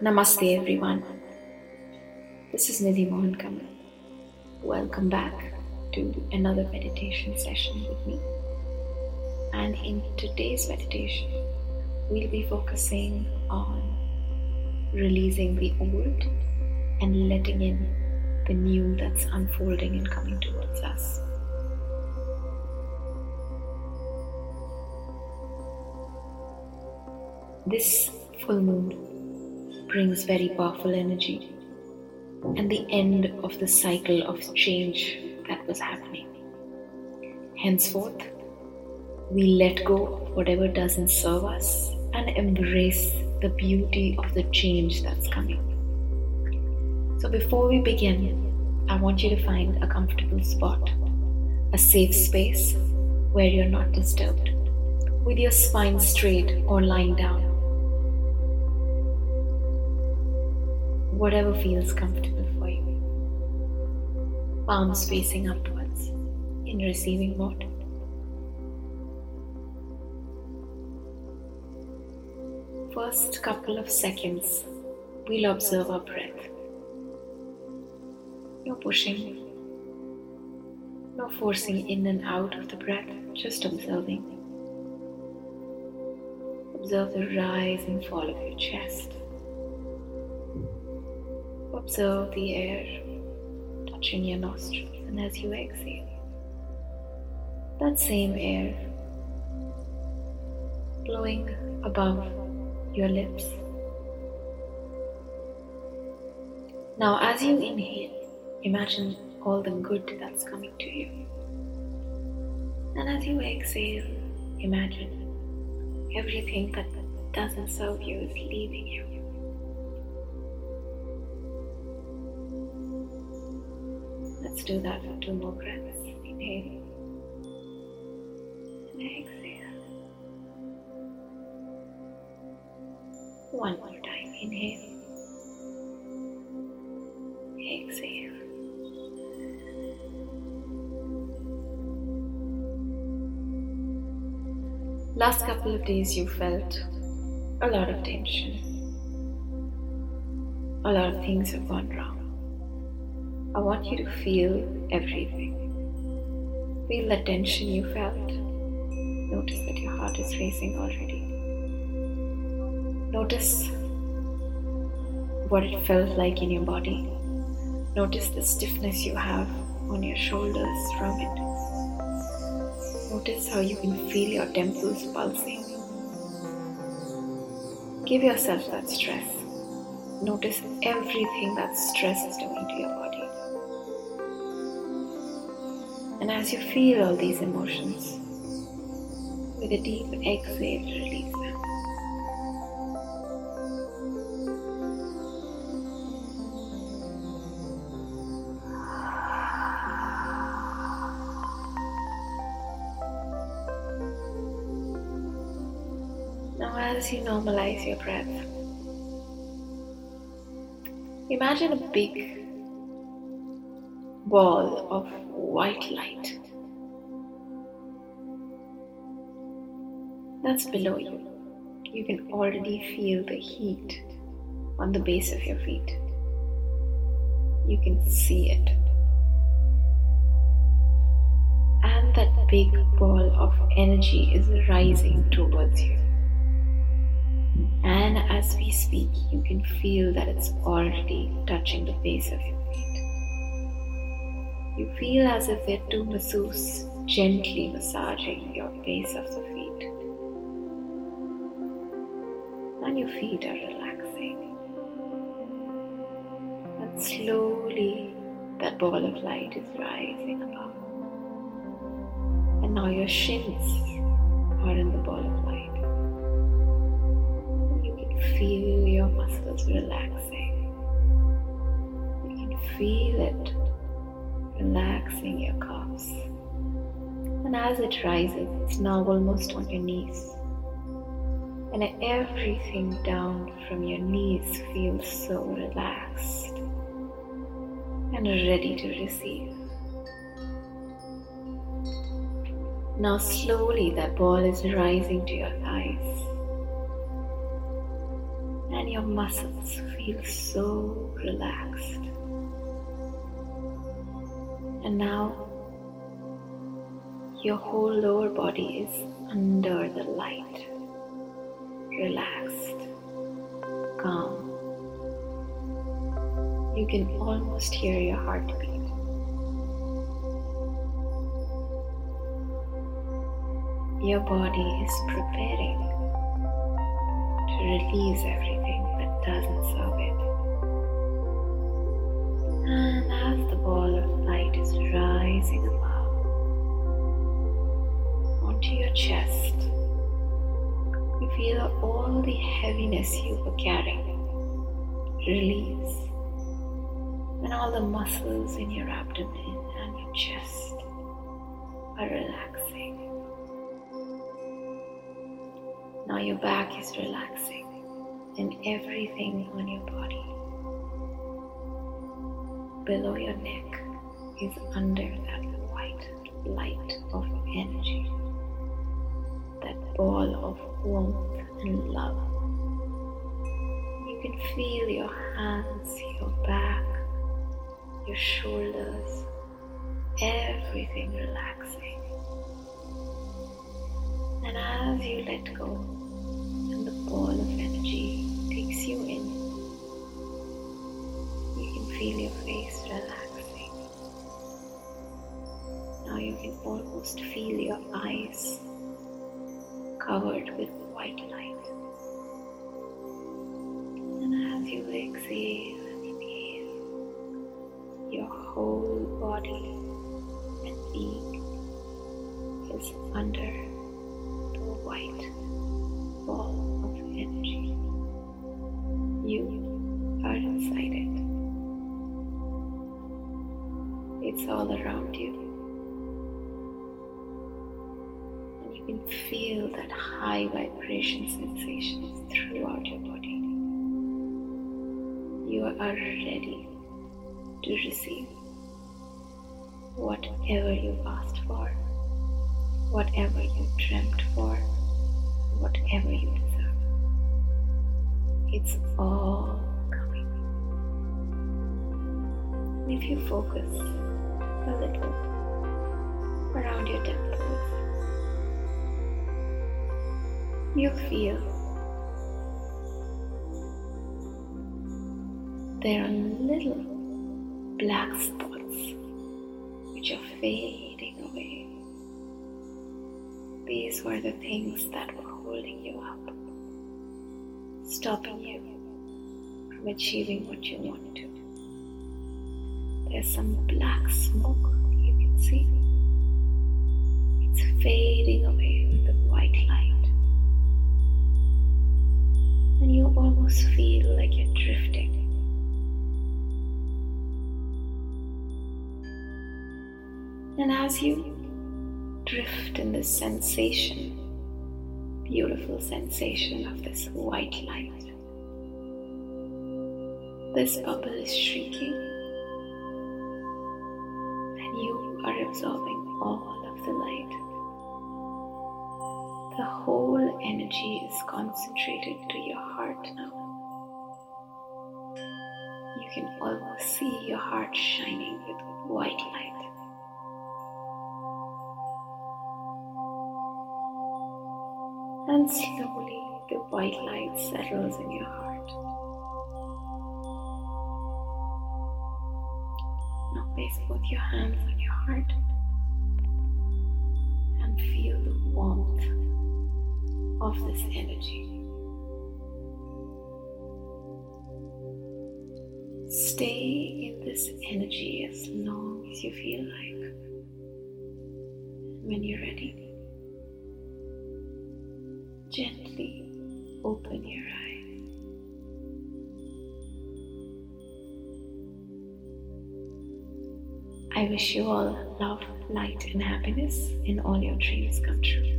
Namaste, everyone. This is Nidhi Mohan Kamal. Welcome back to another meditation session with me. And in today's meditation, we'll be focusing on releasing the old and letting in the new that's unfolding and coming towards us. This full moon brings very powerful energy and the end of the cycle of change that was happening. Henceforth, we let go of whatever doesn't serve us and embrace the beauty of the change that's coming. So, before we begin, I want you to find a comfortable spot, a safe space where you're not disturbed, with your spine straight or lying down whatever feels comfortable for you. Palms facing upwards in receiving mode. First couple of seconds, we'll observe our breath. No pushing, no forcing in and out of the breath, just observing. Observe the rise and fall of your chest. Observe the air touching your nostrils, and as you exhale, that same air blowing above your lips. Now, as you inhale, imagine all the good that's coming to you. And as you exhale, imagine everything that doesn't serve you is leaving you. Let's do that for two more breaths. Inhale and exhale. One more time. Inhale. Exhale. Last couple of days you felt a lot of tension. A lot of things have gone wrong. I want you to feel everything. Feel the tension you felt. Notice that your heart is racing already. Notice what it felt like in your body. Notice the stiffness you have on your shoulders from it. Notice how you can feel your temples pulsing. Give yourself that stress. Notice everything that stress is doing to your body. And as you feel all these emotions, with a deep exhale, release them. Now, as you normalize your breath, imagine a big ball of white light that's below you. You can already feel the heat on the base of your feet. You can see it. And that big ball of energy is rising towards you. And as we speak, you can feel that it's already touching the base of your feet. You feel as if they're two masseuse gently massaging your base of the feet. And your feet are relaxing. And slowly that ball of light is rising above. And now your shins are in the ball of light. You can feel your muscles relaxing. You can feel it relaxing your calves. And as it rises, it's now almost on your knees. And everything down from your knees feels so relaxed and ready to receive. Now, slowly, that ball is rising to your thighs. and your muscles feel so relaxed. And now your whole lower body is under the light, relaxed, calm. You can almost hear your heartbeat. Your body is preparing to release everything that doesn't serve it. Rising above onto your chest, you feel all the heaviness you were carrying. Release, and all the muscles in your abdomen and your chest are relaxing. Now your back is relaxing and everything on your body. Below your neck is under that white light of energy, that ball of warmth and love. You can feel your hands, your back, your shoulders, everything relaxing. And as you let go, and the ball of energy can almost feel your eyes covered with white light. And as you exhale and inhale, your whole body and being is under the white ball of energy. You are inside it. It's all around you. Can feel that high vibration sensations throughout your body. You are ready to receive whatever you've asked for, whatever you dreamt for, whatever you deserve. It's all coming. And if you focus a little around your temples, you feel there are little black spots which are fading away. These were the things that were holding you up, stopping you from achieving what you wanted to. There's some black smoke you can see. It's fading away with the white light. And you almost feel like you're drifting. And as you drift in this sensation, beautiful sensation of this white light, this bubble is shrinking, and you are absorbing all of the light. The whole energy is concentrated to your heart now. You can almost see your heart shining with white light. And slowly the white light settles in your heart. Now place both your hands on your heart and feel the warmth of this energy. Stay in this energy as long as you feel like. When you're ready, gently open your eyes. I wish you all love, light, and happiness and all your dreams come true.